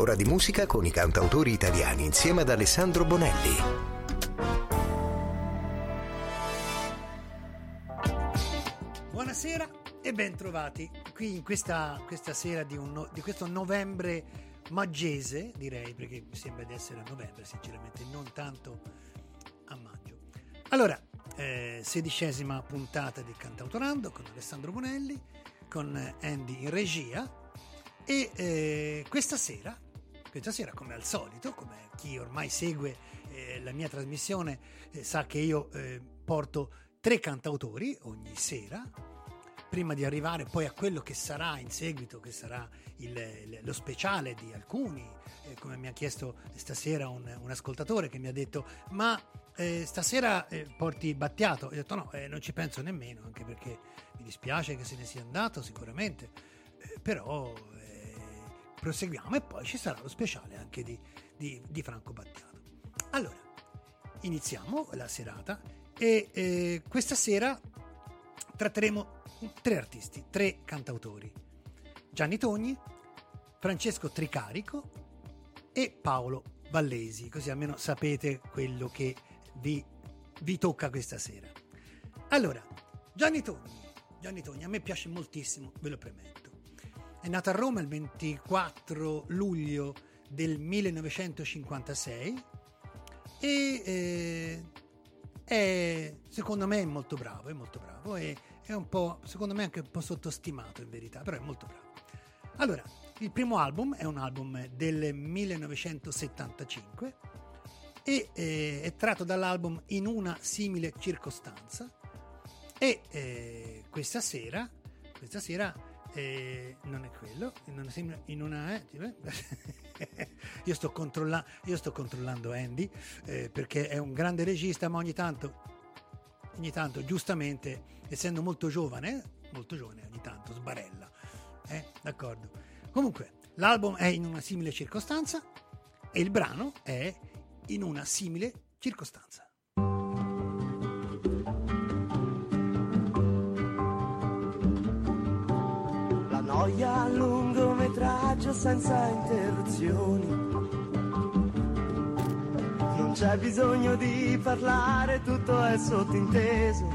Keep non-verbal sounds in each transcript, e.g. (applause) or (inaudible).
Ora di musica con i cantautori italiani insieme ad Alessandro Bonelli. Buonasera e ben trovati qui in questa, questa sera di, un, di, questo novembre maggese, direi, perché mi sembra di essere a novembre, sinceramente, non tanto a maggio. Allora, eh, sedicesima puntata di Cantautorando con Alessandro Bonelli, con Andy in regia e eh, questa sera questa sera, come al solito, come chi ormai segue eh, la mia trasmissione eh, sa che io eh, porto tre cantautori ogni sera, prima di arrivare poi a quello che sarà in seguito, che sarà il, lo speciale di alcuni, eh, come mi ha chiesto stasera un, un, ascoltatore che mi ha detto, ma eh, stasera eh, porti Battiato? Ho detto no, non ci penso nemmeno, anche perché mi dispiace che se ne sia andato sicuramente, però proseguiamo e poi ci sarà lo speciale anche di, di, di Franco Battiato. Allora, iniziamo la serata e eh, questa sera tratteremo tre artisti, tre cantautori. Gianni Togni, Francesco Tricarico e Paolo Vallesi, così almeno sapete quello che vi, vi tocca questa sera. Allora, Gianni Togni, Gianni Togni a me piace moltissimo, ve lo premetto. È nato a Roma il 24 luglio del 1956 e eh, è secondo me molto bravo, è molto bravo e è un po', secondo me anche un po' sottostimato in verità, però è molto bravo. Allora, il primo album è un album del 1975 e eh, è tratto dall'album In una simile circostanza e eh, questa sera, questa sera eh, non è quello, non sembra in una... Eh, (laughs) io, sto controlla- io sto controllando Andy eh, perché è un grande regista, ma ogni tanto, ogni tanto, giustamente, essendo molto giovane, molto giovane, ogni tanto sbarella. Eh, d'accordo. Comunque, l'album è in una simile circostanza e il brano è in una simile circostanza. Noia, lungometraggio senza interruzioni. Non c'è bisogno di parlare, tutto è sottinteso.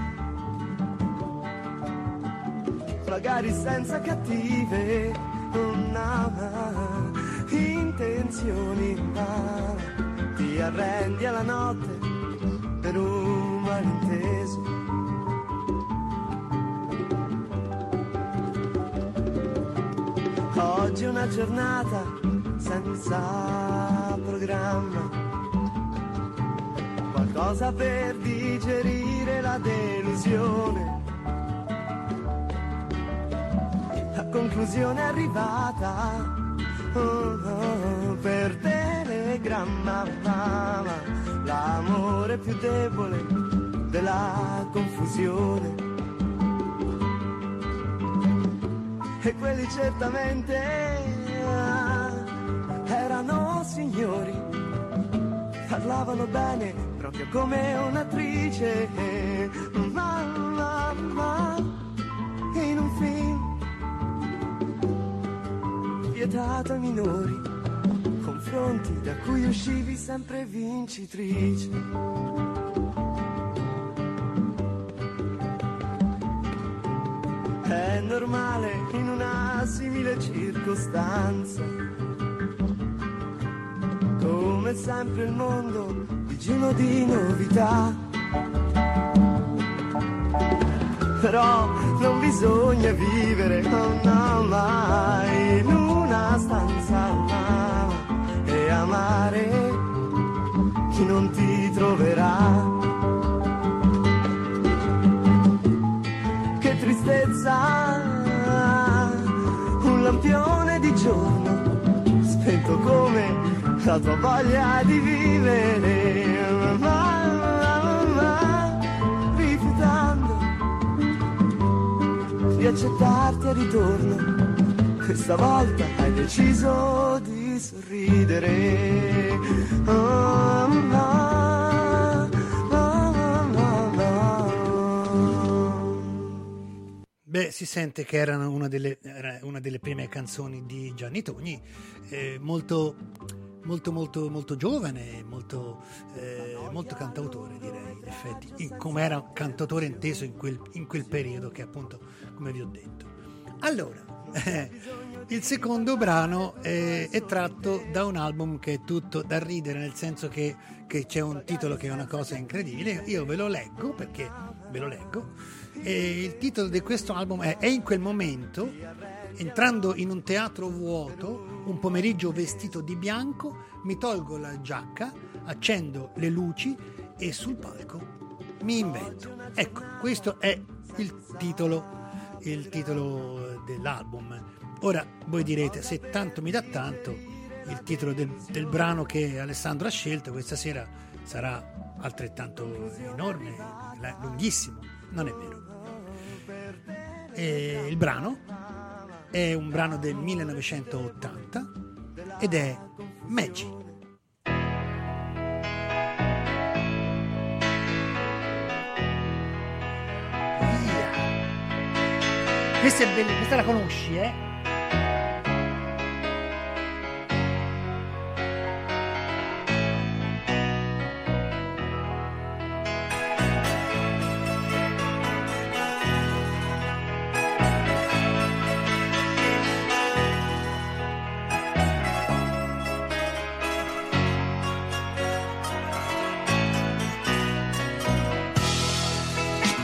Magari senza cattive, non ha intenzioni, ma ti arrendi alla notte per un malinteso. Una giornata senza programma. Qualcosa per digerire la delusione. La conclusione è arrivata oh, oh, per telegramma. L'amore più debole della confusione e quelli certamente erano signori, parlavano bene proprio come un'attrice, ma, ma, ma in un film vietato ai minori, confronti da cui uscivi sempre vincitrice. Normale in una simile circostanza. Come sempre il mondo digiuno di novità. Però non bisogna vivere, oh no, mai in una stanza e amare chi non ti troverà. La tua voglia di vivere, ma, ma, ma rifiutando di accettarti a ritorno, questa volta hai deciso di sorridere. Oh, no. si sente che erano una delle, era una delle prime canzoni di Gianni Togni, eh, molto, molto, molto, molto giovane, molto, eh, molto cantautore direi, in effetti, come era cantautore inteso in quel, in quel periodo che appunto, come vi ho detto. Allora, (laughs) il secondo brano è, è, tratto da un album che è tutto da ridere, nel senso che, che c'è un titolo che è una cosa incredibile, io ve lo leggo perché ve lo leggo. E il titolo di questo album è È in quel momento, entrando in un teatro vuoto, un pomeriggio vestito di bianco, mi tolgo la giacca, accendo le luci e sul palco mi invento. Ecco, questo è il titolo, il titolo dell'album. Ora voi direte, se tanto mi dà tanto, il titolo del, del brano che Alessandro ha scelto questa sera sarà altrettanto enorme, lunghissimo. Non è vero. E il brano è un brano del 1980 ed è Magic. Questa è bella, questa la conosci, eh?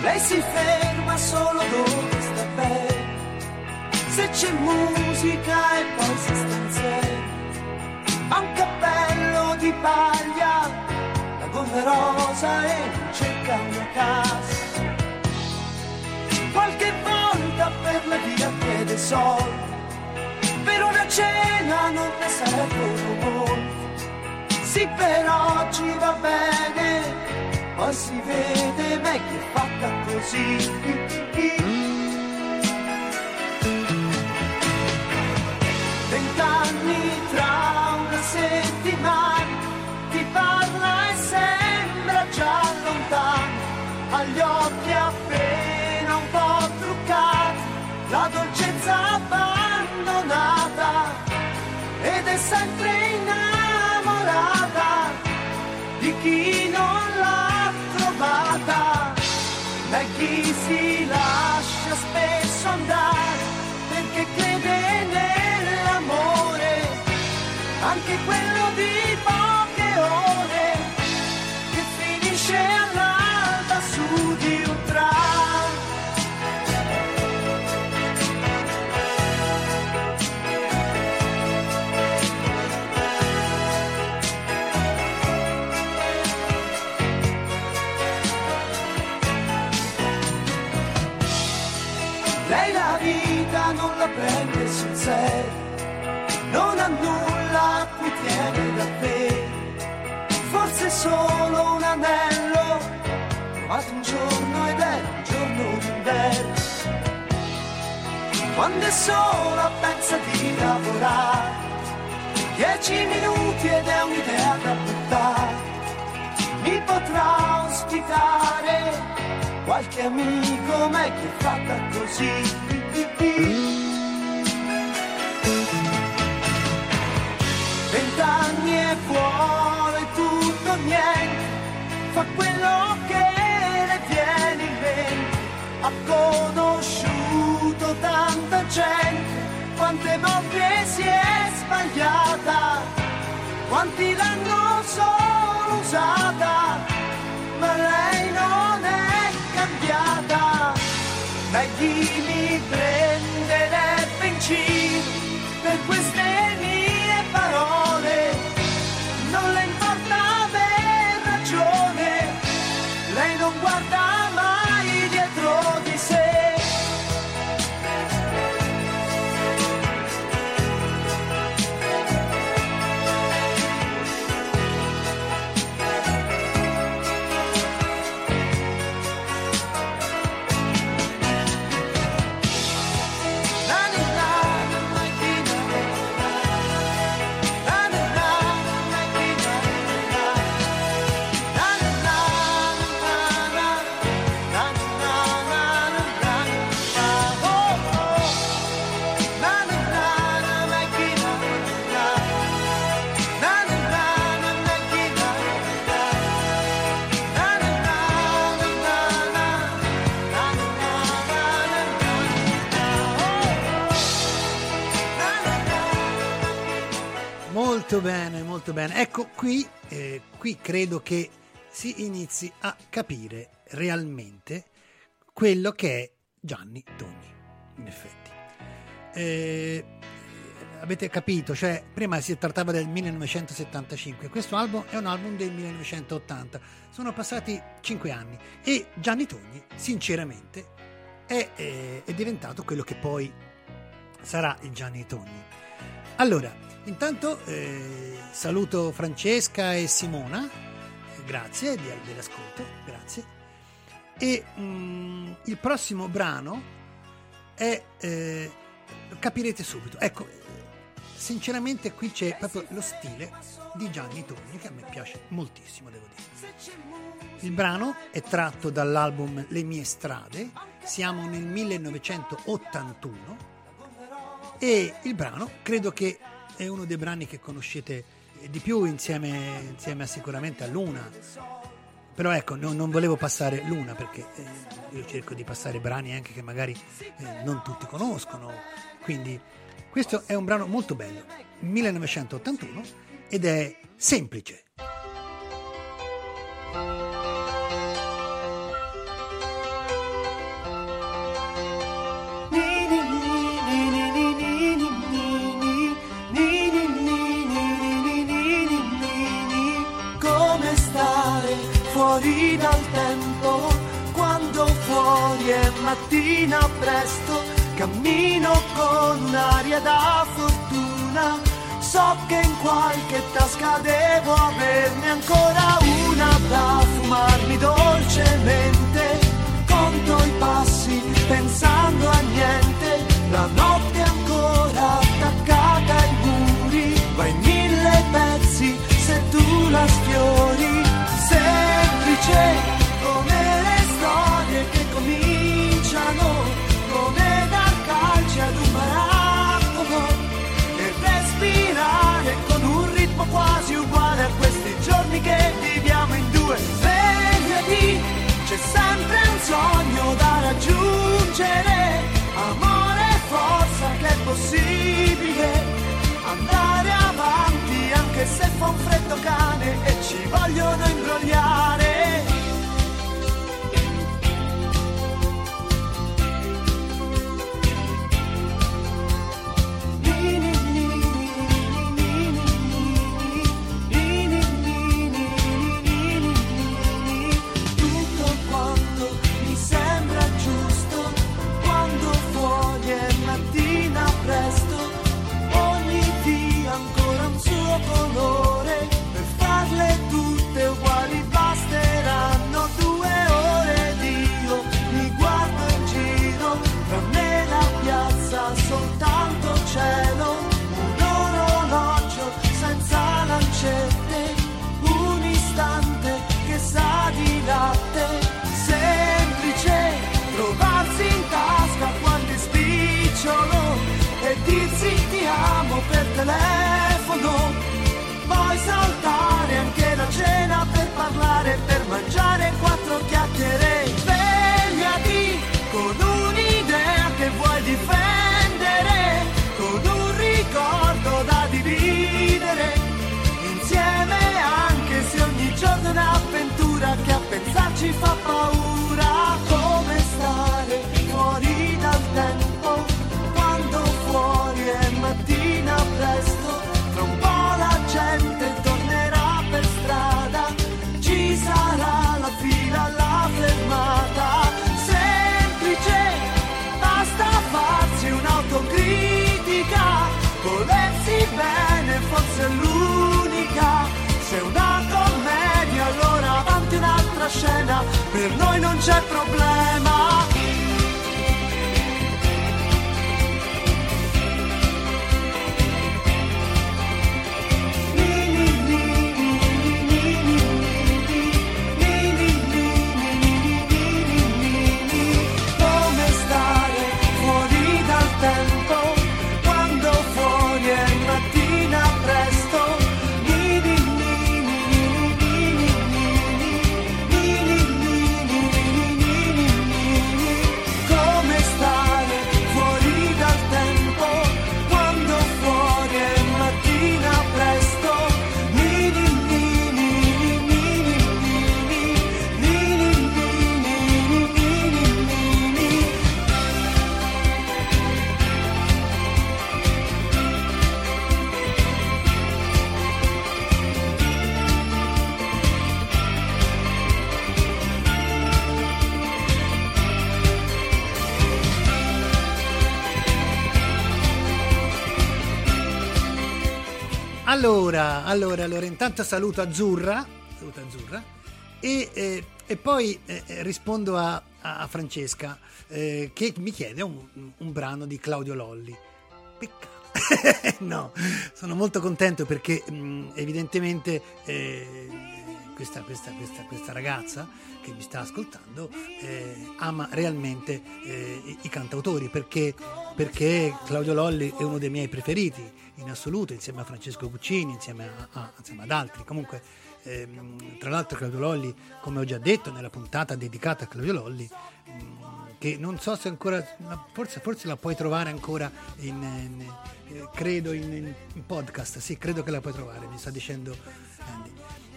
Lei si ferma solo dove sta bene. Se c'è musica e poi si stanzia. Ha un cappello di paglia, la gonna rosa e cerca una casa. Qualche volta per la via chiede soldi. Per una cena non ne sarebbero molti. Sì, per oggi va bene ma si vede meglio fatta così. Vent'anni tra una settimana ti parla e sembra già lontano, agli occhi appena un po' truccati, la dolcezza abbandonata ed è sempre innamorata di chi si lascia spesso andare perché crede nell'amore, anche quello quando è sola pensa di lavorare. Dieci minuti ed è un'idea da buttare. Mi potrà ospitare qualche amico, ma è che è fatta così. Vent'anni e vuole quante volte si è sbagliata, quanti l'hanno solo usata, ma lei non è cambiata. Maggie mi prenderebbe in giro per queste molto bene. Ecco, qui, eh, qui credo che si inizi a capire realmente quello che è Gianni Togni, in effetti. Eh, avete capito, cioè prima si trattava del 1975, questo album è un album del 1980, sono passati cinque anni e Gianni Togni, sinceramente, è, è, è diventato quello che poi sarà il Gianni Togni. Allora, intanto eh, saluto Francesca e Simona, grazie dell'ascolto, grazie. E mm, il prossimo brano è, eh, capirete subito, ecco, sinceramente qui c'è proprio lo stile di Gianni Togni che a me piace moltissimo, devo dire. Il brano è tratto dall'album Le mie strade, siamo nel 1981 e il brano credo che è uno dei brani che conoscete di più insieme, insieme a, sicuramente a Luna. Però ecco, no, non volevo passare Luna perché eh, io cerco di passare brani anche che magari eh, non tutti conoscono. Quindi questo è un brano molto bello, 1981 ed è semplice. Mattina presto, cammino con un'aria da fortuna, so che in qualche tasca devo averne ancora una da fumarmi dolcemente, conto i passi pensando a niente, la notte ancora attaccata ai muri, va in mille pezzi se tu la sfiori. Semplice giorni che viviamo in due svegliati c'è sempre un sogno da raggiungere amore e forza che è possibile andare avanti anche se fa un freddo cane e ci vogliono imbrogliare. tiče problema Allora, allora, allora, intanto saluto Azzurra, saluto Azzurra e, eh, e poi eh, eh rispondo a, a Francesca eh, che mi chiede un, un, brano di Claudio Lolli. Peccato. (laughs) no, sono molto contento perché mh, mm, evidentemente eh, questa, questa, questa, questa, ragazza che mi sta ascoltando eh, ama realmente i, cantautori perché, perché Claudio Lolli è uno dei miei preferiti in assoluto, insieme a Francesco Cuccini, insieme, a, a, insieme ad altri. Comunque, ehm, tra l'altro, Claudio Lolli, come ho già detto nella puntata dedicata a Claudio Lolli, che non so se ancora, forse, forse, la puoi trovare ancora in, in eh, credo in, in, podcast, sì, credo che la puoi trovare, mi sta dicendo Andy.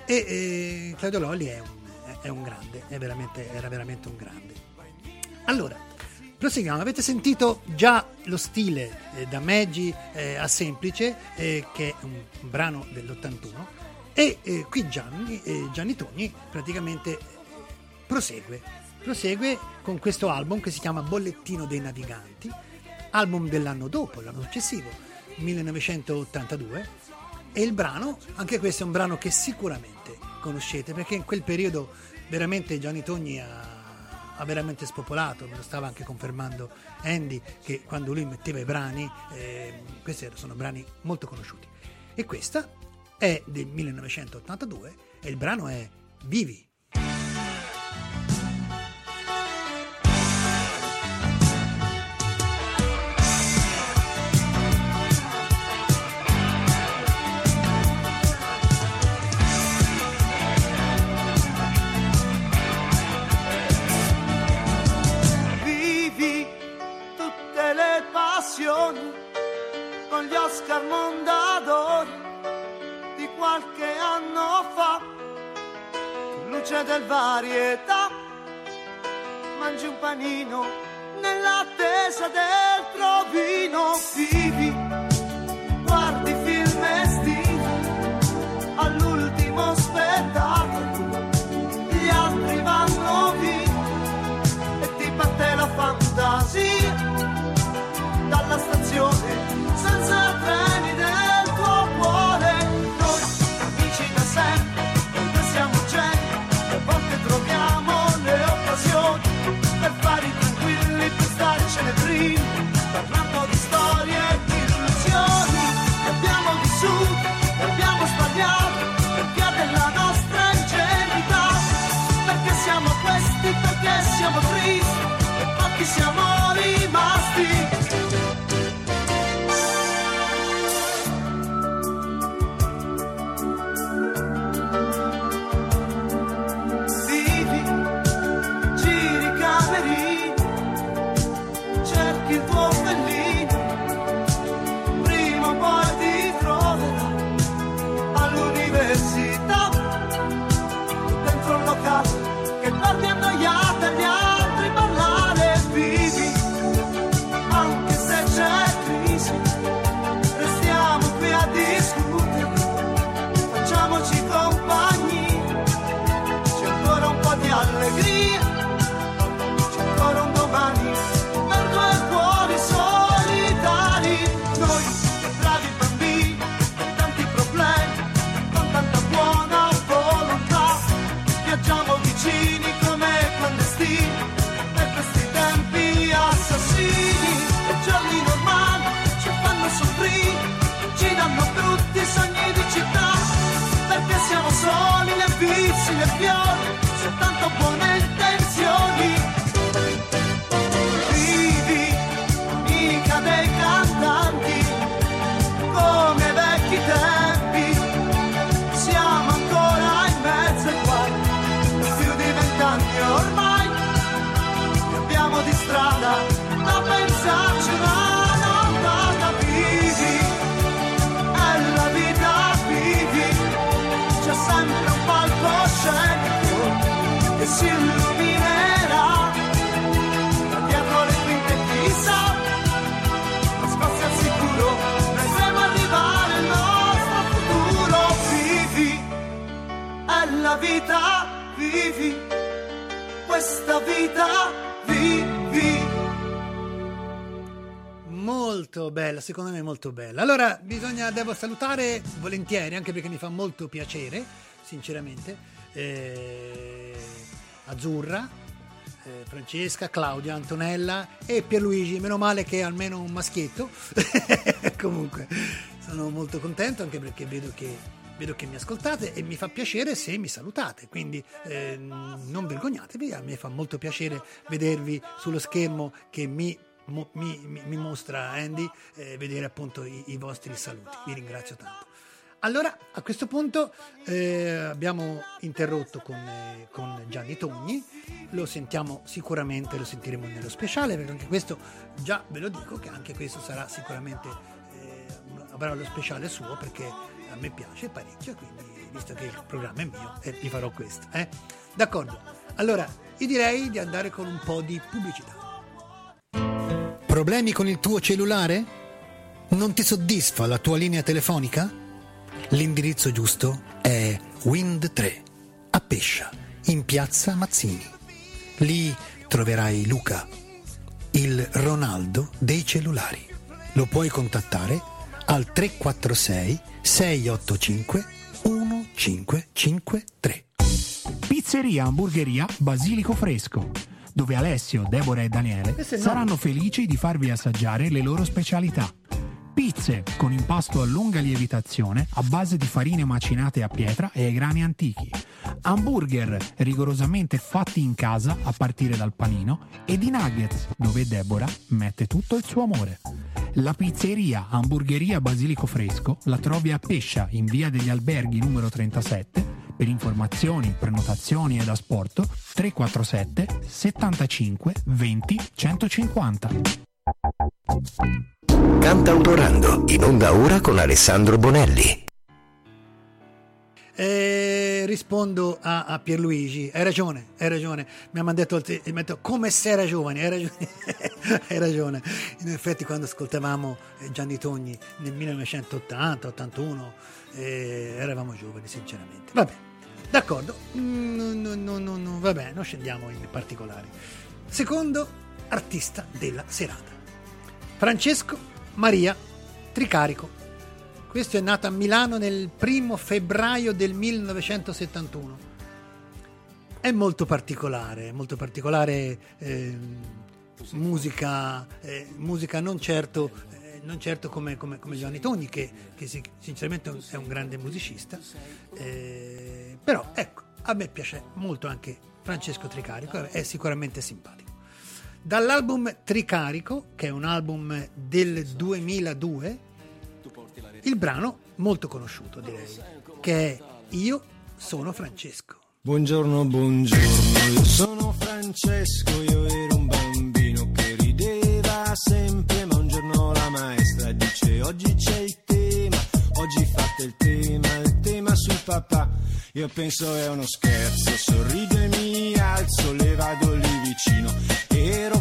E, e Claudio Lolli è un, è un grande, è veramente, era veramente un grande. Allora, Proseguiamo, avete sentito già lo stile eh, da Maggi eh, a Semplice, eh, che è un, brano dell'81, e eh, qui Gianni, eh, Gianni Togni praticamente prosegue, prosegue con questo album che si chiama Bollettino dei Naviganti, album dell'anno dopo, l'anno successivo, 1982, e il brano, anche questo è un brano che sicuramente conoscete, perché in quel periodo veramente Gianni Togni ha ha veramente spopolato, me lo stava anche confermando Andy che quando lui metteva i brani, eh, questi sono brani molto conosciuti. E questa è del 1982 e il brano è Vivi. Luce del varietà, mangi un panino nell'attesa del provino, vivi, guardi film estivi all'ultimo spettacolo, gli altri vanno via e ti batte la fantasia dalla stazione senza treni e pochi vita, vivi, questa vita, vivi. Molto bella, secondo me molto bella. Allora, bisogna, devo salutare volentieri, anche perché mi fa molto piacere, sinceramente, eh, Azzurra, eh, Francesca, Claudia, Antonella e Pierluigi. Meno male che è almeno un maschietto. (laughs) Comunque, sono molto contento anche perché vedo che vedo che mi ascoltate e mi fa piacere se mi salutate, quindi eh, non vergognatevi, a me fa molto piacere vedervi sullo schermo che mi, mo, mi, mi mostra Andy, eh, vedere appunto i, i, vostri saluti, vi ringrazio tanto. Allora, a questo punto eh, abbiamo interrotto con, eh, con, Gianni Togni, lo sentiamo sicuramente, lo sentiremo nello speciale, perché anche questo, già ve lo dico, che anche questo sarà sicuramente, eh, avrà lo speciale suo, perché a me piace parecchio, quindi visto che il programma è mio, eh, vi farò questo. Eh? D'accordo, allora io direi di andare con un po' di pubblicità. Problemi con il tuo cellulare? Non ti soddisfa la tua linea telefonica? L'indirizzo giusto è Wind 3 a Pescia, in piazza Mazzini. Lì troverai Luca, il Ronaldo dei cellulari. Lo puoi contattare al 346 685 1553. Pizzeria Hamburgeria Basilico Fresco, dove Alessio, Deborah e Daniele saranno felici di farvi assaggiare le loro specialità Pizze con impasto a lunga lievitazione a base di farine macinate a pietra e ai grani antichi. Hamburger rigorosamente fatti in casa a partire dal panino e di nuggets dove Deborah mette tutto il suo amore. La pizzeria Hamburgeria Basilico Fresco la trovi a Pescia in via degli Alberghi numero 37 per informazioni, prenotazioni ed asporto 347 75 20 150. Cantautorando, in onda ora con Alessandro Bonelli. Eh, rispondo a, a, Pierluigi, hai ragione, hai ragione, mi ha mandato detto, come se era giovane, hai ragione, (laughs) hai ragione. In effetti quando ascoltavamo eh, Gianni Togni nel 1980-81 eh, eravamo giovani sinceramente. Vabbè, d'accordo, no, no, no, no, vabbè, non scendiamo in particolari. Secondo artista della serata. Francesco Maria Tricarico. Questo è nato a Milano nel primo febbraio del 1971. È molto particolare, molto particolare eh, musica, eh, musica non certo, eh, non certo come, come, come, Giovanni Togni, che, che si, sinceramente è un grande musicista, eh, però ecco, a me piace molto anche Francesco Tricarico, è sicuramente simpatico. Dall'album Tricarico, che è un album del 2002, il brano molto conosciuto direi, che è Io sono Francesco. Buongiorno, buongiorno, io sono Francesco, io ero un bambino che rideva sempre, ma un giorno la maestra dice oggi c'è il tema, oggi fate il tema, il tema sul papà. Io penso è uno scherzo, sorrido e mi alzo, le vado lì vicino ero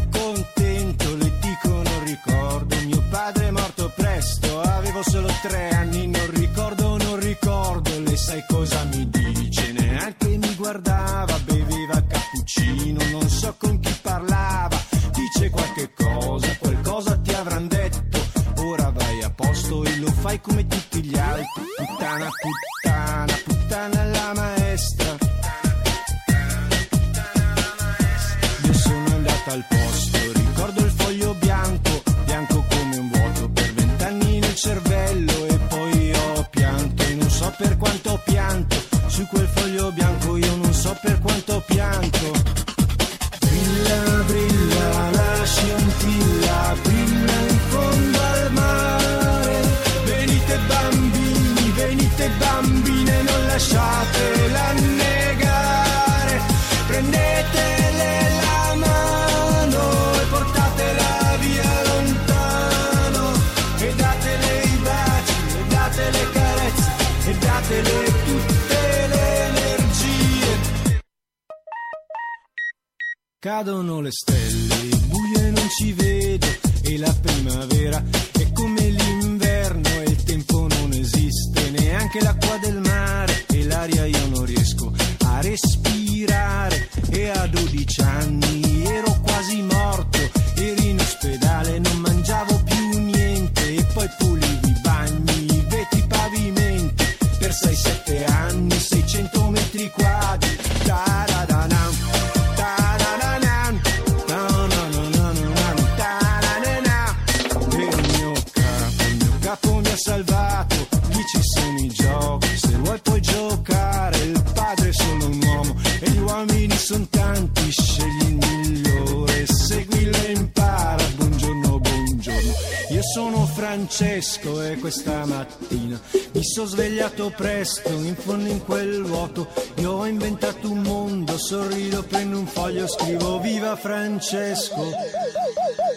quando sorrido prendo un foglio scrivo viva Francesco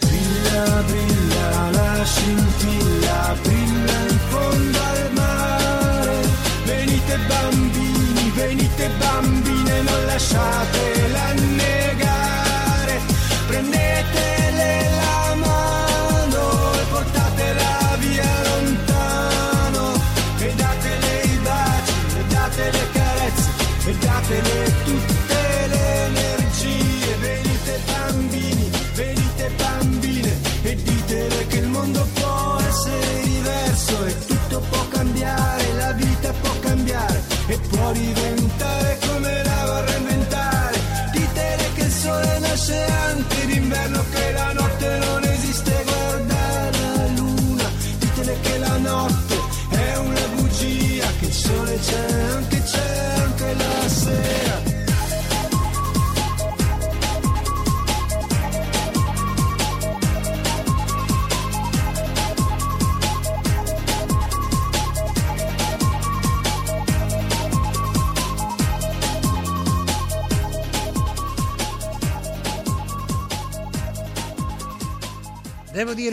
brilla brilla la scintilla brilla in fondo al mare. Venite bambini venite bambine non lasciate la neve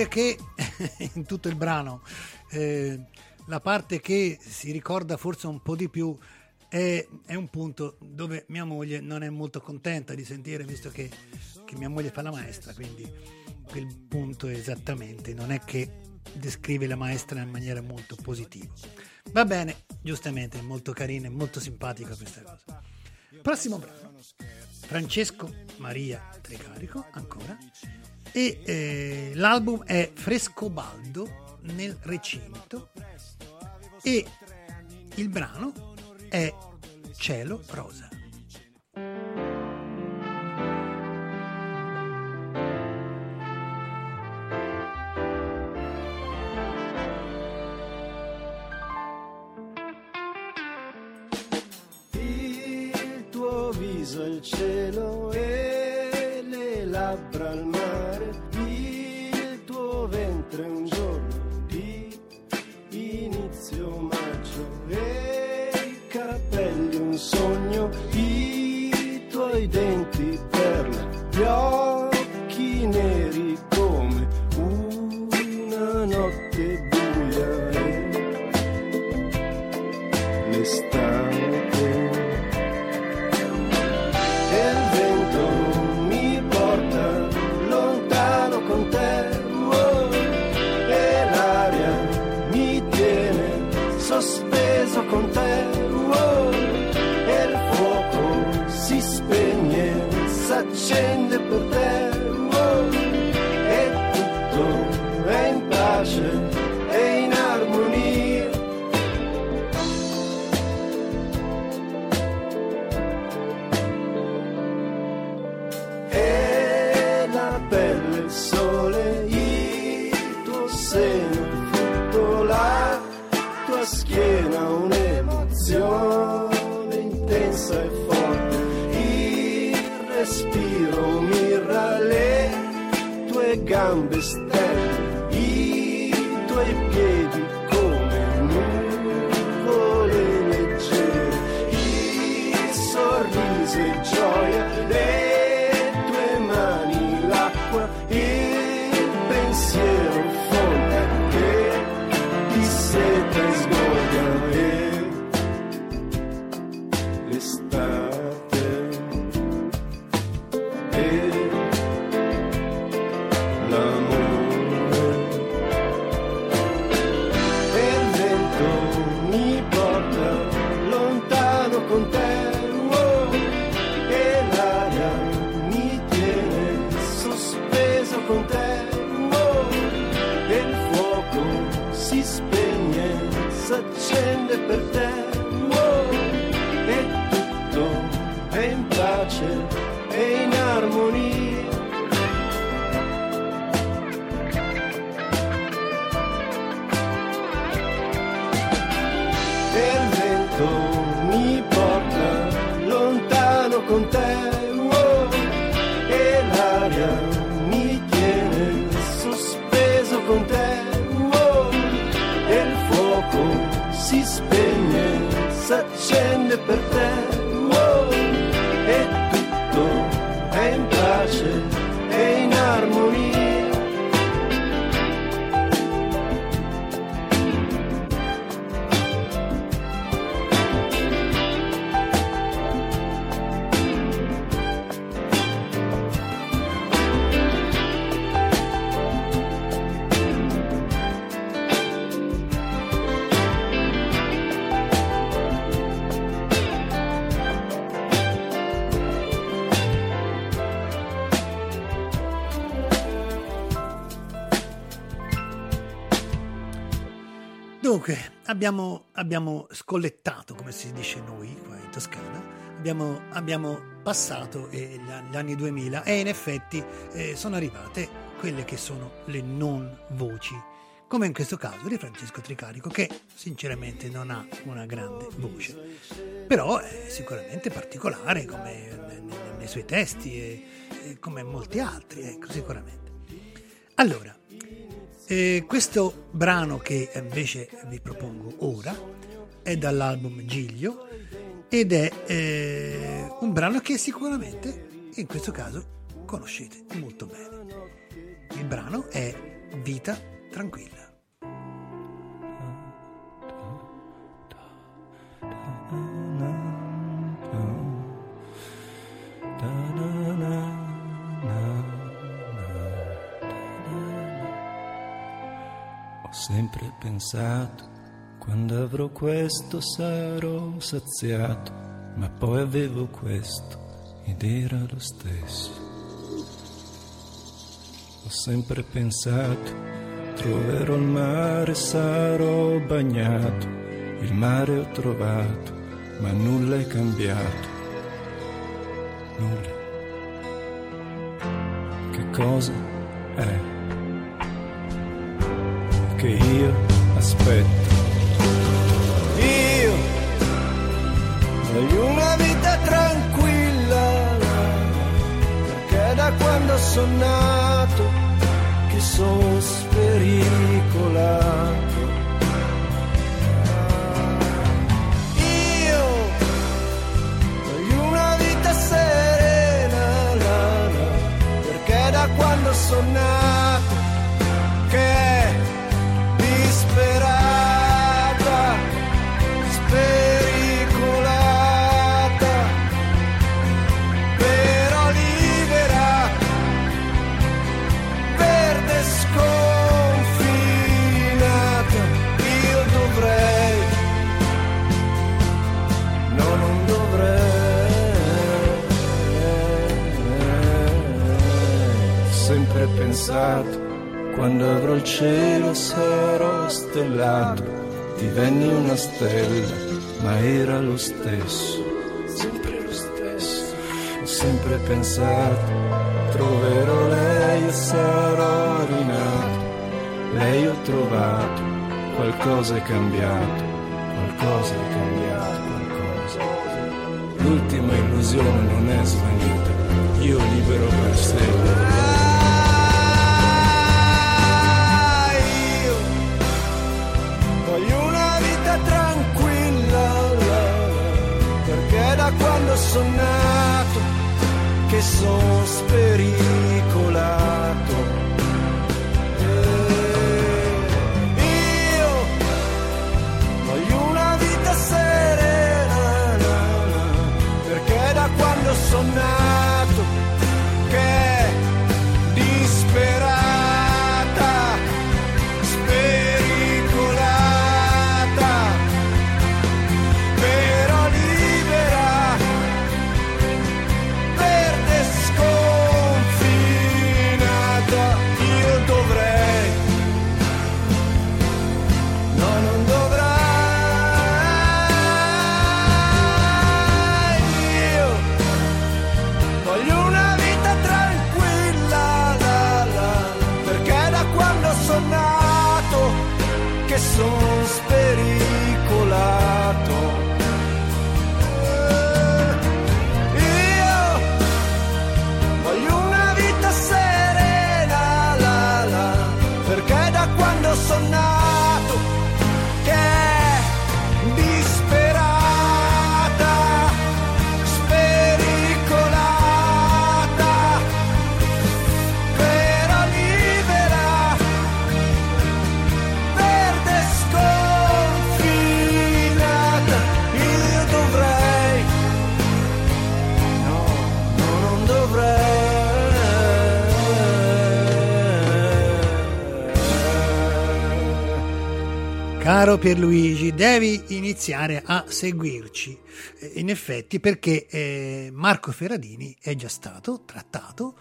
dire che (laughs) in tutto il brano eh, la parte che si ricorda forse un po' di più è, è, un punto dove mia moglie non è molto contenta di sentire, visto che, che mia moglie fa la maestra, quindi quel punto esattamente non è che descrive la maestra in maniera molto positiva. Va bene, giustamente, è molto carina e molto simpatica questa cosa. Prossimo brano. Francesco Maria Tricarico, ancora, e eh, l'album è Frescobaldo nel recinto e il brano è Cielo Rosa. Il tuo viso, il cielo e le labbra al mare si spegne, s'accende per te. Per abbiamo, abbiamo scollettato, come si dice noi qua in Toscana, abbiamo, abbiamo passato eh, gli, anni 2000 e in effetti eh, sono arrivate quelle che sono le non voci, come in questo caso di Francesco Tricarico, che sinceramente non ha una grande voce, però è sicuramente particolare come nei, nei suoi testi e, e come molti altri, ecco, sicuramente. Allora, eh, questo brano che invece vi propongo ora è dall'album Giglio ed è eh, un brano che sicuramente in questo caso conoscete molto bene. Il brano è Vita tranquilla. Sempre pensato, quando avrò questo sarò saziato, ma poi avevo questo ed era lo stesso. Ho sempre pensato, troverò il mare, sarò bagnato, il mare ho trovato, ma nulla è cambiato. Nulla. Che cosa è? Che io aspetto. Io voglio una vita tranquilla, perché da quando sono nato che sono spericolato. Io voglio una vita serena, perché da quando sono nato pensato quando avrò il cielo sarò stellato, divenni una stella, ma era lo stesso, sempre lo stesso. Ho sempre pensato, troverò lei e sarò rinato. Lei ho trovato, qualcosa è cambiato, qualcosa è cambiato, qualcosa. L'ultima illusione non è svanita, io libero per sempre. Quando sono nato che sono spericolato. Caro Pierluigi, devi iniziare a seguirci, eh, in effetti perché eh, Marco Ferradini è già stato trattato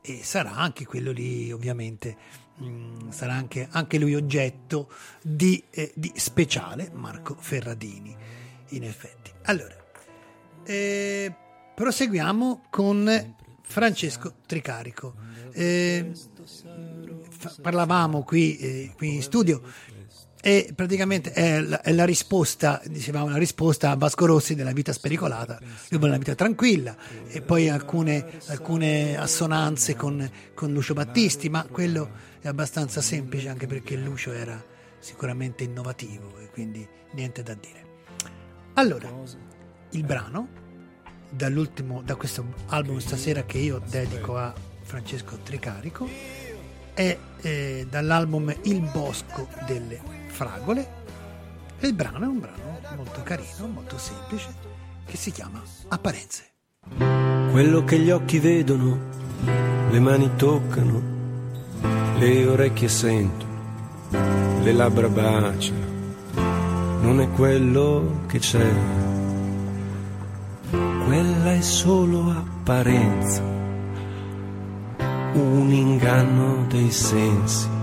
e sarà anche quello lì ovviamente, mm, sarà anche, anche, lui oggetto di, eh, di, speciale Marco Ferradini, in effetti. Allora, eh, proseguiamo con Francesco Tricarico. Eh, parlavamo qui, qui in studio e praticamente è la, è la, risposta, dicevamo, una risposta a Vasco Rossi della vita spericolata, lui vuole una vita tranquilla e poi alcune, alcune assonanze con, con, Lucio Battisti, ma quello è abbastanza semplice anche perché Lucio era sicuramente innovativo e quindi niente da dire. Allora, il brano dall'ultimo, da questo album stasera che io dedico a Francesco Tricarico è eh, dall'album Il Bosco delle fragole e il brano è un brano molto carino, molto semplice, che si chiama Apparenze. Quello che gli occhi vedono, le mani toccano, le orecchie sentono, le labbra baciano, non è quello che c'è. Quella è solo apparenza, un inganno dei sensi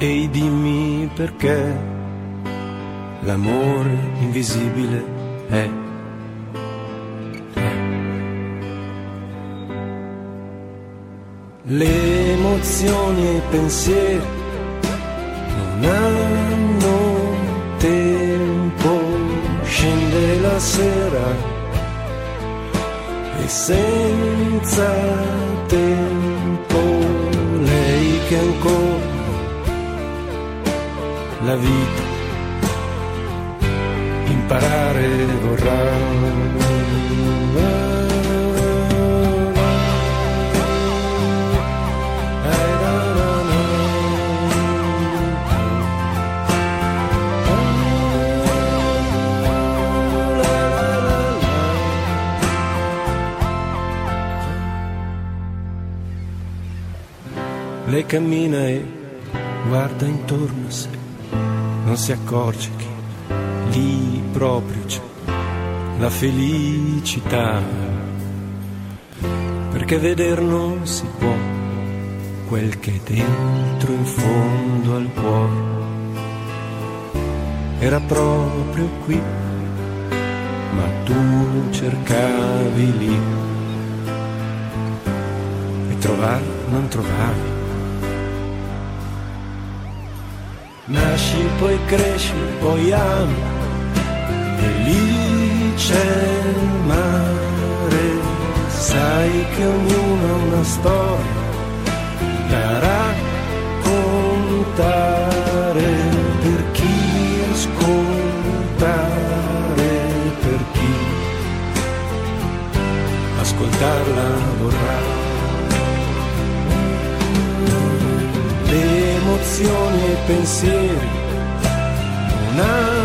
Ehi dimmi perché l'amore invisibile è. Le emozioni e i pensieri non hanno tempo, scende la sera e senza tempo lei che ancora la vita, imparare vorrà. Lei cammina e guarda intorno a sé non si accorge che lì proprio c'è la felicità, perché veder non si può quel che è dentro in fondo al cuore. Era proprio qui, ma tu cercavi lì. E trovare non trovavi Nasci, poi cresci, poi ami. E lì il mare. Sai che ognuno ha una storia da raccontare. Per chi ascoltare, per chi ascoltarla emozioni e pensieri. Non hanno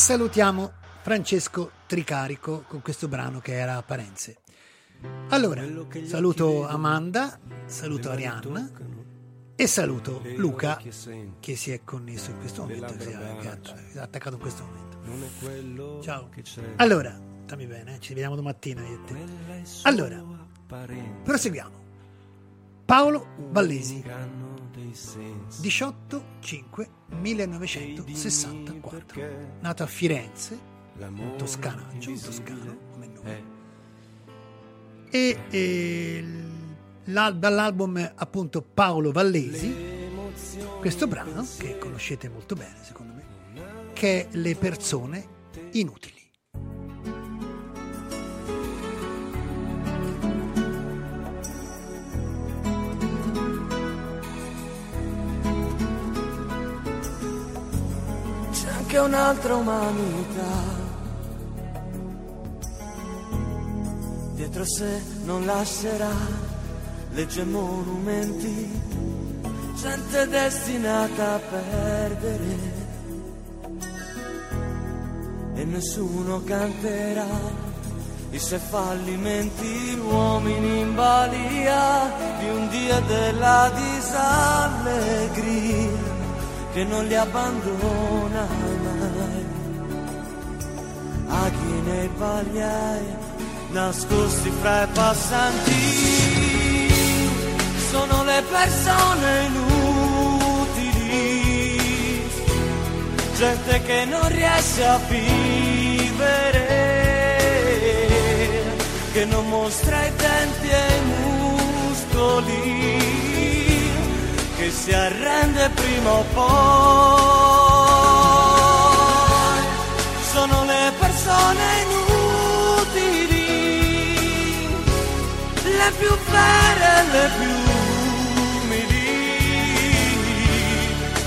salutiamo Francesco Tricarico con questo brano che era Apparenze. Allora, saluto Amanda, saluto Arianna E saluto Luca che si è connesso in questo momento, si è attaccato in questo momento. Ciao. Allora, stammi bene, eh? ci vediamo domattina io e te. Allora, proseguiamo. Paolo Vallesi 18 5 1964 nato a Firenze toscanaggio toscano come nome. E, e dall'album appunto Paolo Vallesi questo brano che conoscete molto bene secondo me che è Le persone inutili un'altra umanità dietro sé non lascerà legge monumenti, gente destinata a perdere. E nessuno canterà i suoi fallimenti, uomini in balia di un Dio della disallegria che non li abbandona mai. Nei pagliai nascosti fra i passanti sono le persone inutili, gente che non riesce a vivere, che non mostra i denti e i muscoli, che si arrende prima o poi. Sono inutili, le più vere, le più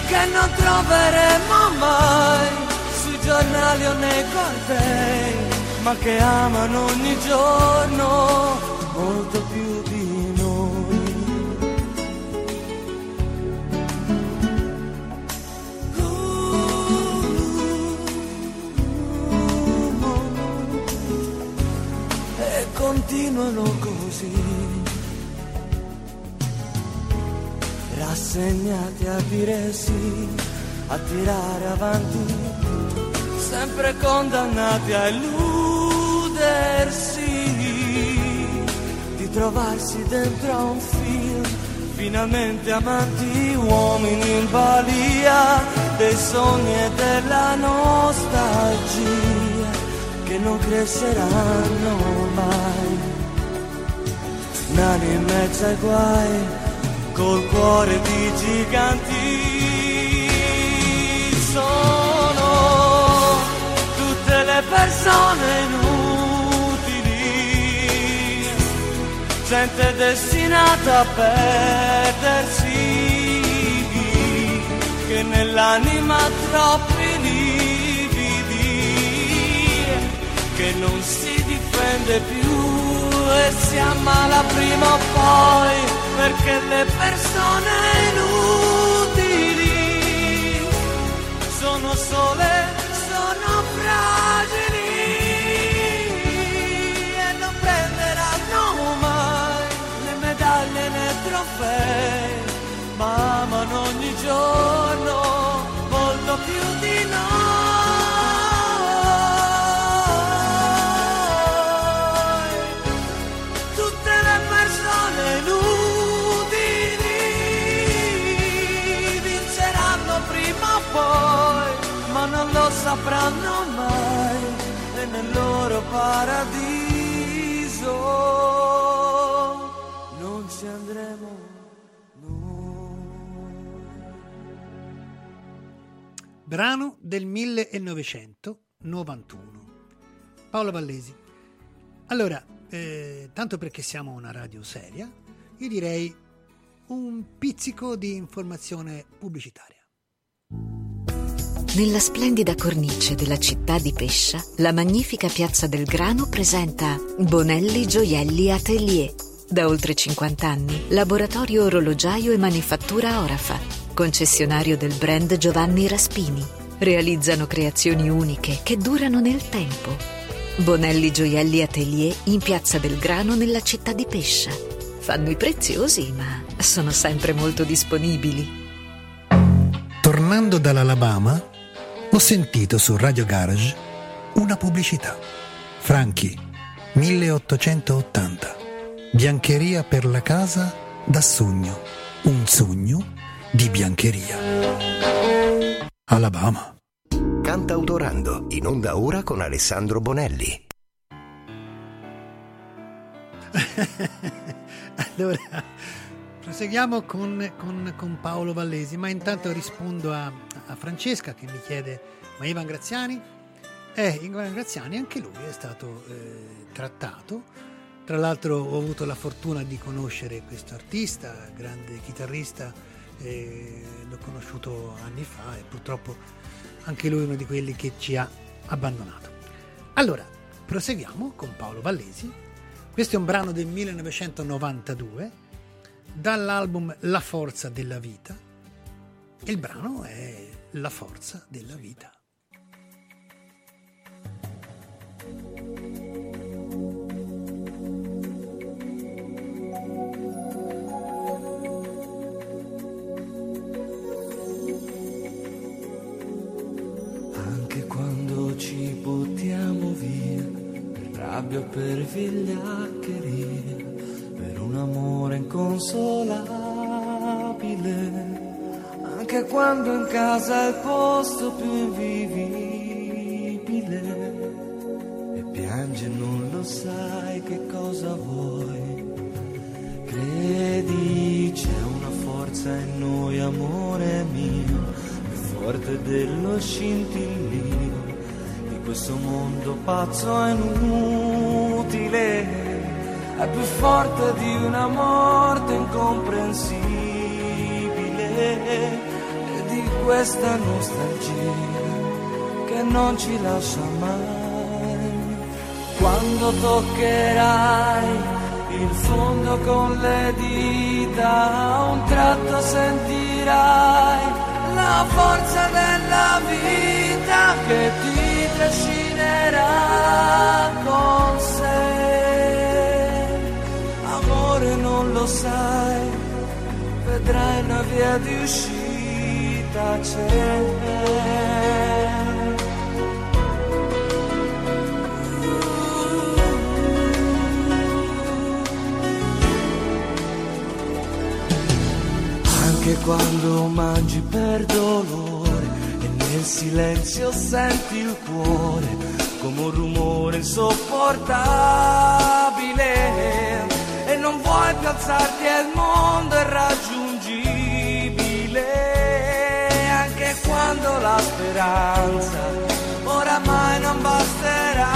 che non troveremo mai sui giornali o nei cortei, ma che amano ogni giorno molto più di noi. Continuano così rassegnati a dire sì, a tirare avanti, sempre condannati a illudersi, di trovarsi dentro a un film, finalmente amanti, uomini in balia dei sogni e della nostalgia che non cresceranno mai. Nani in mezzo ai guai col cuore di giganti. Sono tutte le persone inutili, gente destinata a perdersi, che nell'anima troppi lividi, che non si difende più e si ammala prima o poi perché le persone inutili sono sole, sono fragili e non prenderanno mai le medaglie né trofei, ma amano ogni giorno molto più di noi. Sapranno mai e nel loro paradiso non ci andremo Brano del 1991. Paolo Vallesi. Allora, eh, tanto perché siamo una radio seria, io direi un pizzico di informazione pubblicitaria. Nella splendida cornice della città di Pescia, la magnifica Piazza del Grano presenta Bonelli Gioielli Atelier. Da oltre 50 anni, laboratorio orologiaio e manifattura Orafa, concessionario del brand Giovanni Raspini. Realizzano creazioni uniche che durano nel tempo. Bonelli Gioielli Atelier in Piazza del Grano nella città di Pescia. Fanno i preziosi, ma sono sempre molto disponibili. Tornando dall'Alabama, ho sentito su Radio Garage una pubblicità. Franchi, 1880. Biancheria per la casa da sogno. Un sogno di biancheria. Alabama. Cantautorando, in onda ora con Alessandro Bonelli. (laughs) allora, proseguiamo con, con, con, Paolo Vallesi, ma intanto rispondo a, a, Francesca che mi chiede, ma Ivan Graziani? Eh, Ivan Graziani anche lui è stato eh, trattato, tra l'altro ho avuto la fortuna di conoscere questo artista, grande chitarrista, eh, l'ho conosciuto anni fa e purtroppo anche lui è uno di quelli che ci ha abbandonato. Allora, proseguiamo con Paolo Vallesi questo è un brano del 1992 dall'album La forza della vita. Il brano è La forza della vita. Anche quando ci buttiamo via rabbia per vigliaccheria, per un amore inconsolabile. Anche quando in casa è il posto più invivibile e piange non lo sai che cosa vuoi. Credi c'è una forza in noi, amore mio, più forte dello scintillio questo mondo pazzo e inutile è più forte di una morte incomprensibile e di questa nostalgia che non ci lascia mai. Quando toccherai il fondo con le dita, a un tratto sentirai la forza della vita che ti trascinerà con lo sai, vedrai una via di uscita c'è. Anche quando mangi per dolore nel silenzio senti il cuore come un rumore insopportabile e non vuoi più alzarti il mondo è raggiungibile anche quando la speranza oramai non basterà.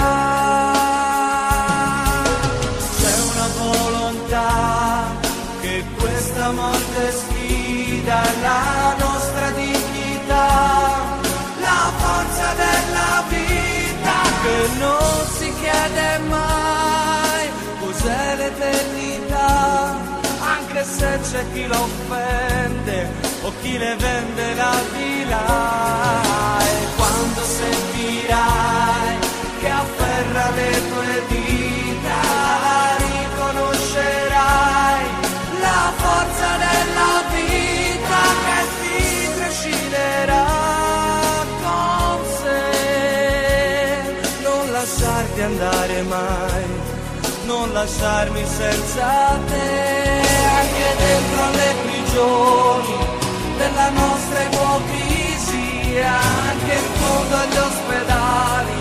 C'è una volontà che questa morte sfida la nostra dignità forza della vita che non si chiede mai anche se c'è chi la offende o chi le vende la vila. E quando sentirai che afferra le tue dita, riconoscerai la forza della vita che ti trascinerà. lasciarti andare mai, non lasciarmi senza te, anche dentro le prigioni della nostra ipocrisia, anche in fondo agli ospedali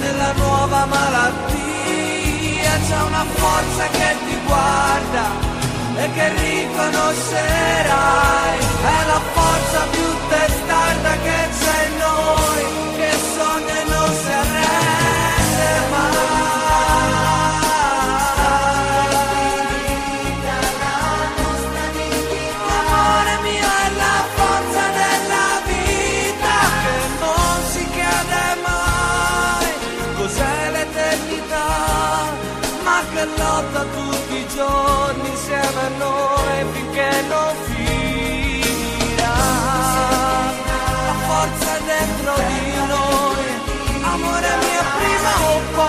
della nuova malattia, c'è una forza che ti guarda e che riconoscerai,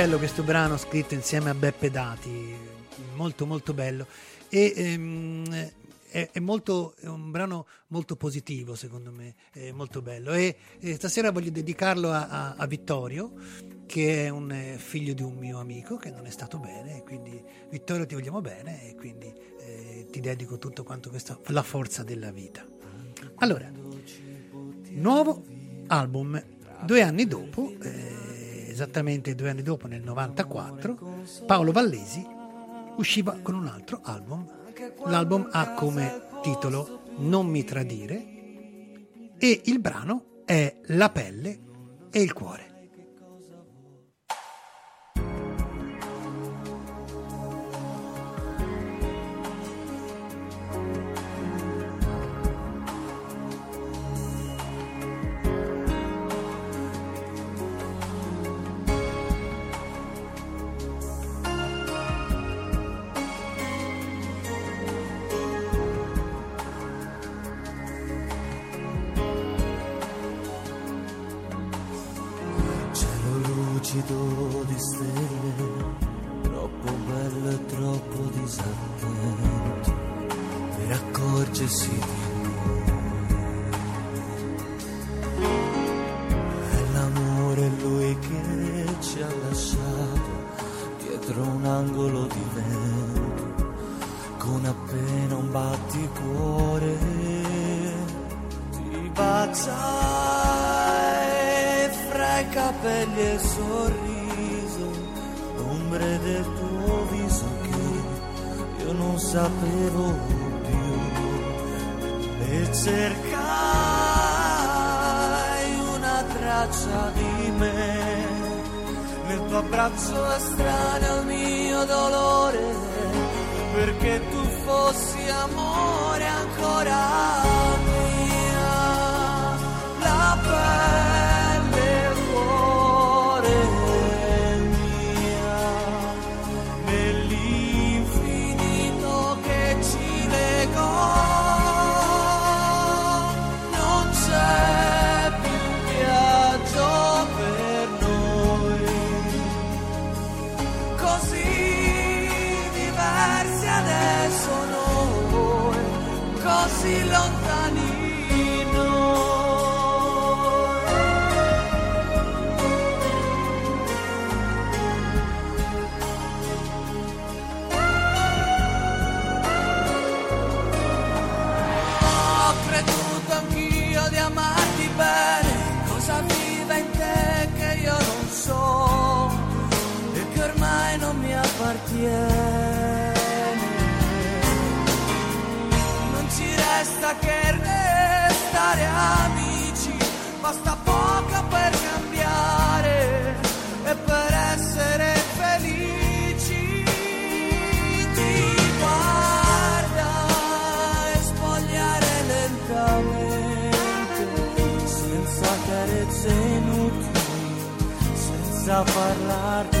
bello questo brano scritto insieme a Beppe Dati, molto molto bello. E, ehm, è, è, molto, è, un brano molto positivo, secondo me, è molto bello. E, e stasera voglio dedicarlo a, a, a, Vittorio, che è un eh, figlio di un mio amico che non è stato bene. Quindi, Vittorio, ti vogliamo bene e quindi eh, ti dedico tutto quanto questa la forza della vita. Allora, nuovo album, due anni dopo. Eh, esattamente due anni dopo, nel 94, Paolo Vallesi usciva con un altro album. L'album ha come titolo Non mi tradire e il brano è La pelle e il cuore. Not.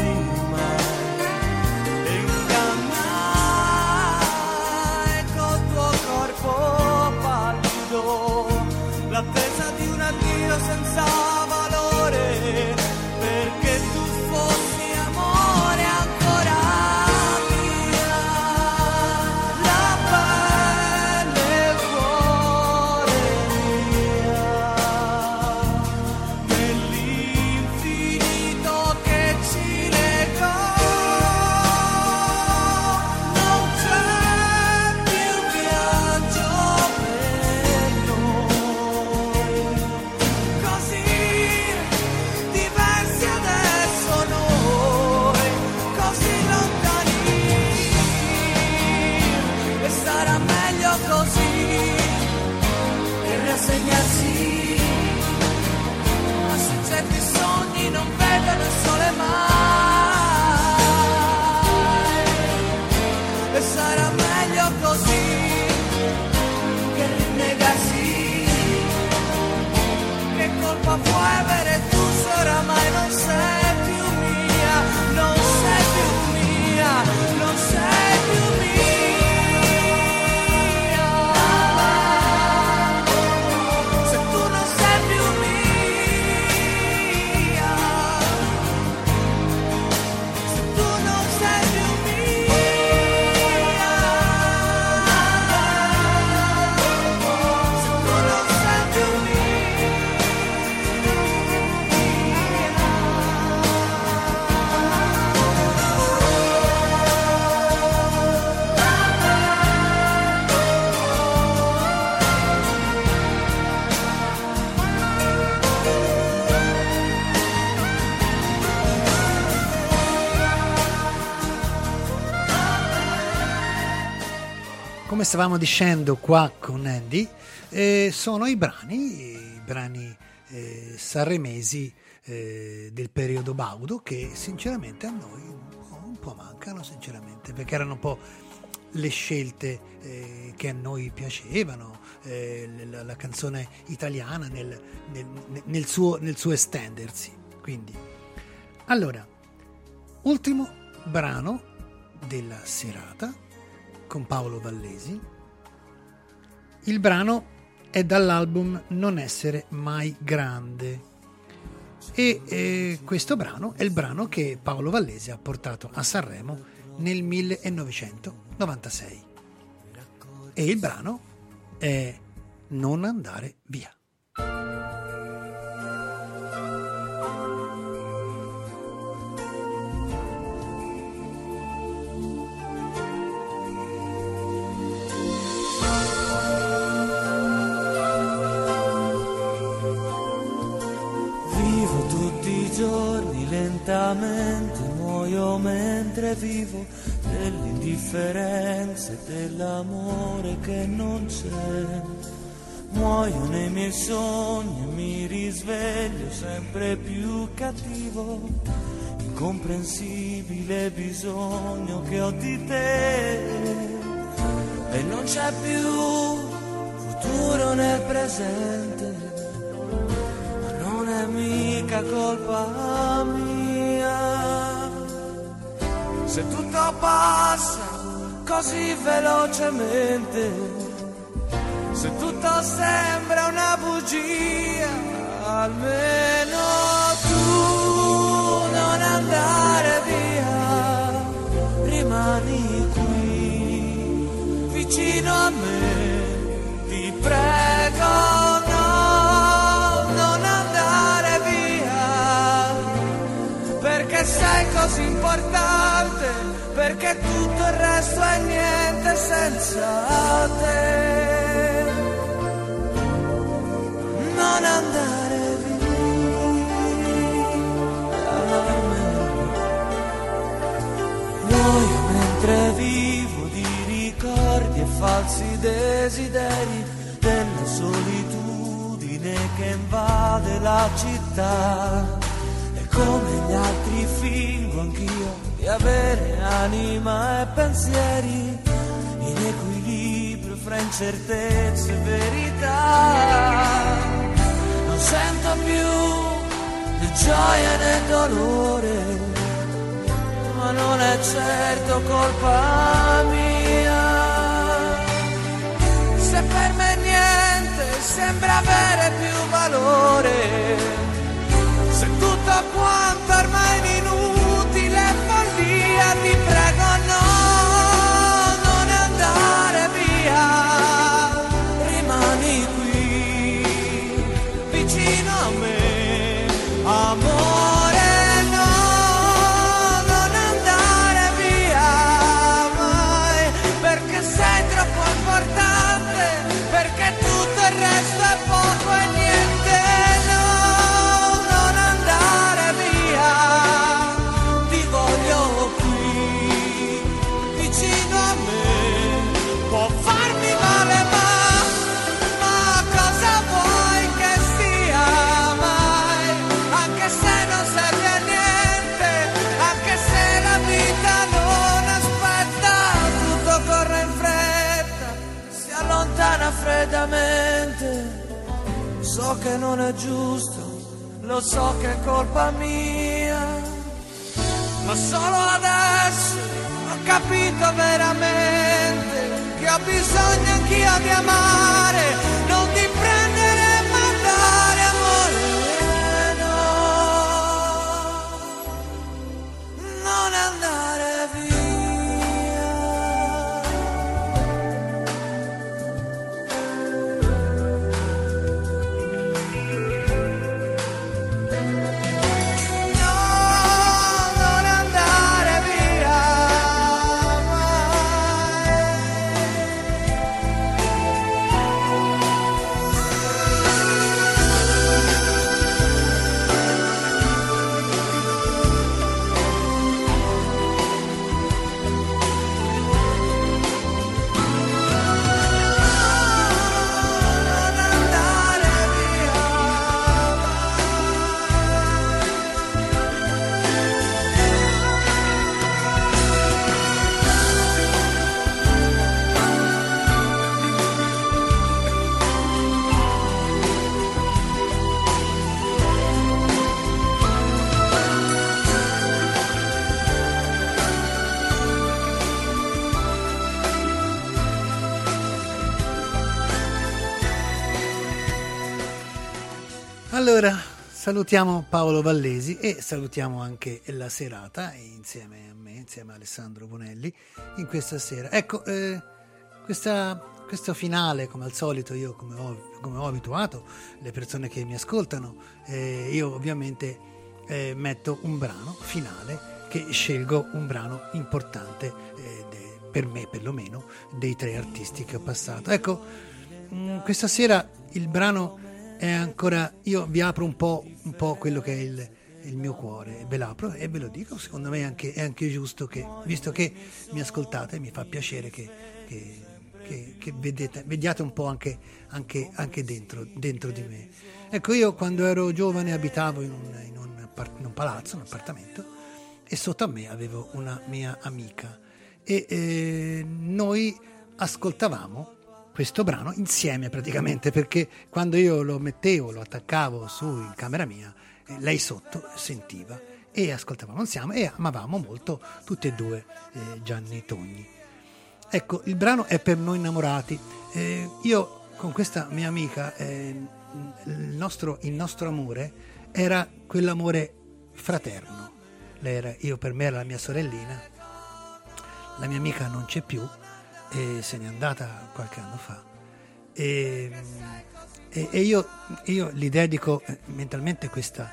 Stavamo dicendo qua con Andy, eh, sono i brani, i brani eh, sanremesi eh, del periodo Baudo che sinceramente a noi un po', un po', mancano, sinceramente, perché erano un po' le scelte eh, che a noi piacevano, eh, la, la, canzone italiana nel, nel, nel, suo, nel suo estendersi. Quindi, allora, ultimo brano della serata con Paolo Vallesi. Il brano è dall'album Non essere mai grande e eh, questo brano è il brano che Paolo Vallesi ha portato a Sanremo nel 1996 e il brano è Non andare via. Lentamente muoio mentre vivo dell'indifferenza e dell'amore che non c'è. Muoio nei miei sogni e mi risveglio sempre più cattivo, incomprensibile bisogno che ho di te. E non c'è più futuro nel presente, ma non è mica colpa mia se tutto passa così velocemente, se tutto sembra una bugia, almeno tu non andare via, rimani qui vicino a me, ti prego. perché sei così importante, perché tutto il resto è niente senza te. Non andare via. Muoio mentre vivo di ricordi e falsi desideri della solitudine che invade la città. Come gli altri fingo anch'io di avere anima e pensieri in equilibrio fra incertezze e verità. Non sento più né gioia né dolore, ma non è certo colpa mia. Se per me niente sembra avere più valore tutto quanto ormai è inutile ti freddamente. So che non è giusto, lo so che è colpa mia, ma solo adesso ho capito veramente che ho bisogno anch'io di amare, salutiamo Paolo Vallesi e salutiamo anche la serata insieme a me, insieme a Alessandro Bonelli, in questa sera. Ecco, eh, questa, questo finale, come al solito, io come ho, come ho abituato le persone che mi ascoltano, eh, io ovviamente eh, metto un brano finale che scelgo un brano importante eh, de, per me perlomeno dei tre artisti che ho passato. Ecco, mh, mm, questa sera il brano è ancora, io vi apro un po', un po quello che è il, il, mio cuore, ve l'apro e ve lo dico, secondo me anche, è anche giusto che, visto che mi ascoltate, mi fa piacere che, che, che, che vedete, vediate un po' anche, anche, anche dentro, dentro, di me. Ecco, io quando ero giovane abitavo in un, in un, in un palazzo, un appartamento, e sotto a me avevo una mia amica e eh, noi ascoltavamo questo brano insieme praticamente perché quando io lo mettevo, lo attaccavo su in camera mia, eh, lei sotto sentiva e ascoltavamo insieme e amavamo molto tutti e due eh, Gianni Togni. Ecco, il brano è per noi innamorati. Eh, io con questa mia amica, eh, il nostro, il nostro amore era quell'amore fraterno era, io per me era la mia sorellina, la mia amica non c'è più e se n'è andata qualche anno fa. E, e, e io, io, gli dedico eh, mentalmente questa,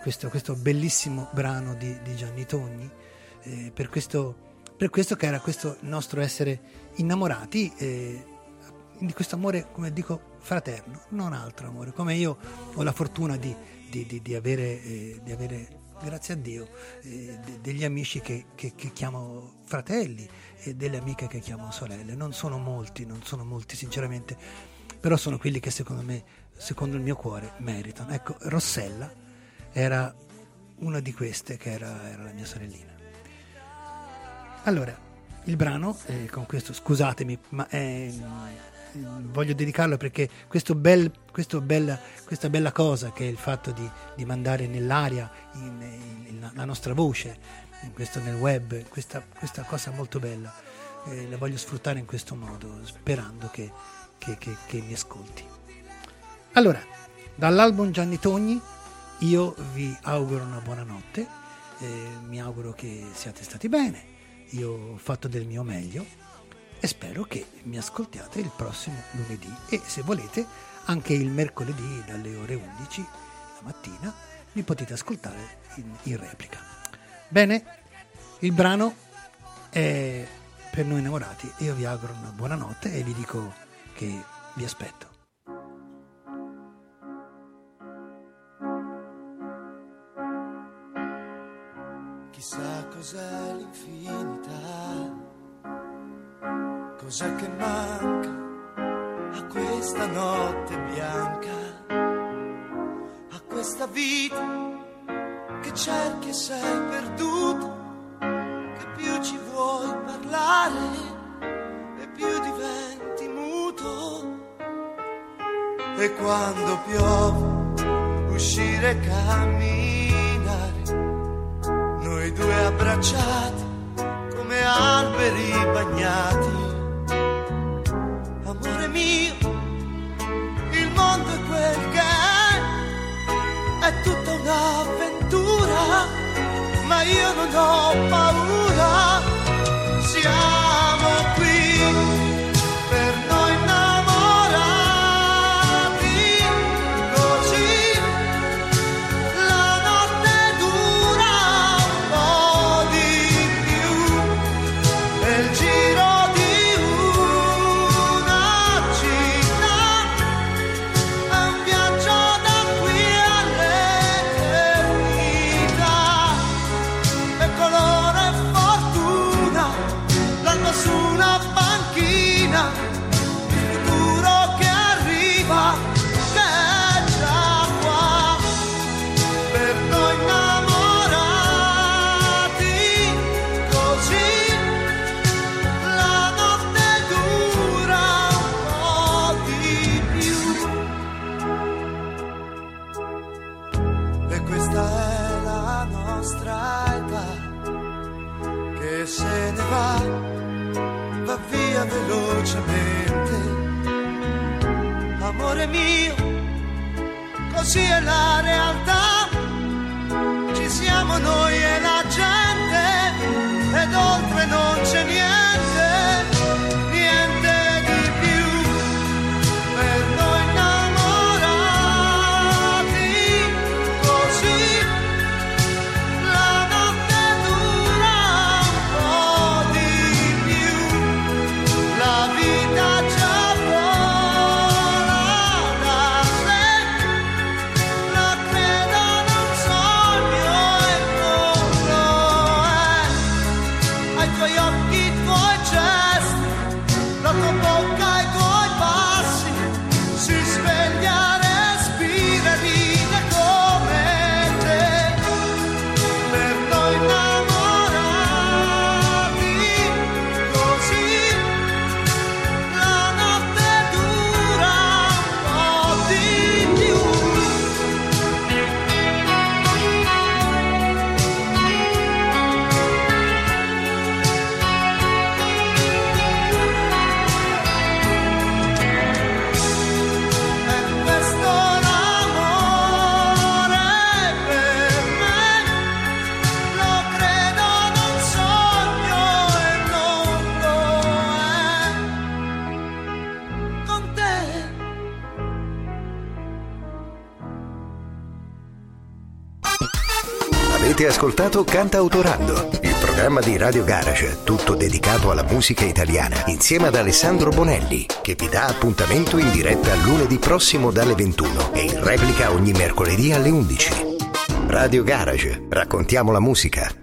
questo, questo, bellissimo brano di, di Gianni Togni, eh, per, questo, per, questo, che era questo nostro essere innamorati eh, di questo amore, come dico, fraterno, non altro amore, come io ho la fortuna di, di, di, avere, eh, avere grazie a Dio, eh, de- degli amici che, che, che, chiamo fratelli e delle amiche che chiamo sorelle. Non sono molti, non sono molti sinceramente, però sono quelli che secondo me, secondo il mio cuore, meritano. Ecco, Rossella era una di queste che era, era la mia sorellina. Allora, il brano, eh, con questo scusatemi, ma è voglio dedicarlo perché questo bel, questo bella, questa bella cosa che è il fatto di, di mandare nell'aria in, in, la nostra voce, questo nel web, questa, questa cosa molto bella, eh, la voglio sfruttare in questo modo, sperando che, che, che, che mi ascolti. Allora, dall'album Gianni Togni io vi auguro una buona notte, eh, mi auguro che siate stati bene, io ho fatto del mio meglio e spero che mi ascoltiate il prossimo lunedì e se volete anche il mercoledì dalle ore 11 la mattina mi potete ascoltare in, in replica. Bene, il brano è per noi innamorati. Io vi auguro una buona notte e vi dico che vi aspetto. Chissà cos'è l'infinità Cos'è che manca a questa notte bianca, a questa vita che cerchi e sei perduta, che più ci vuoi parlare e più diventi muto. E quando piove, uscire e camminare, noi due abbracciati come alberi bagnati amore mio, il mondo è quel che è, è tutta un'avventura, ma io non ho paura, Questa è la nostra età che se ne va, va via velocemente. Amore mio, così è la realtà, ci siamo noi e la gente ed oltre non c'è niente. Avete ascoltato Canta Autorando, il programma di Radio Garage, tutto dedicato alla musica italiana, insieme ad Alessandro Bonelli, che vi dà appuntamento in diretta lunedì prossimo dalle 21 e in replica ogni mercoledì alle 11. Radio Garage, raccontiamo la musica.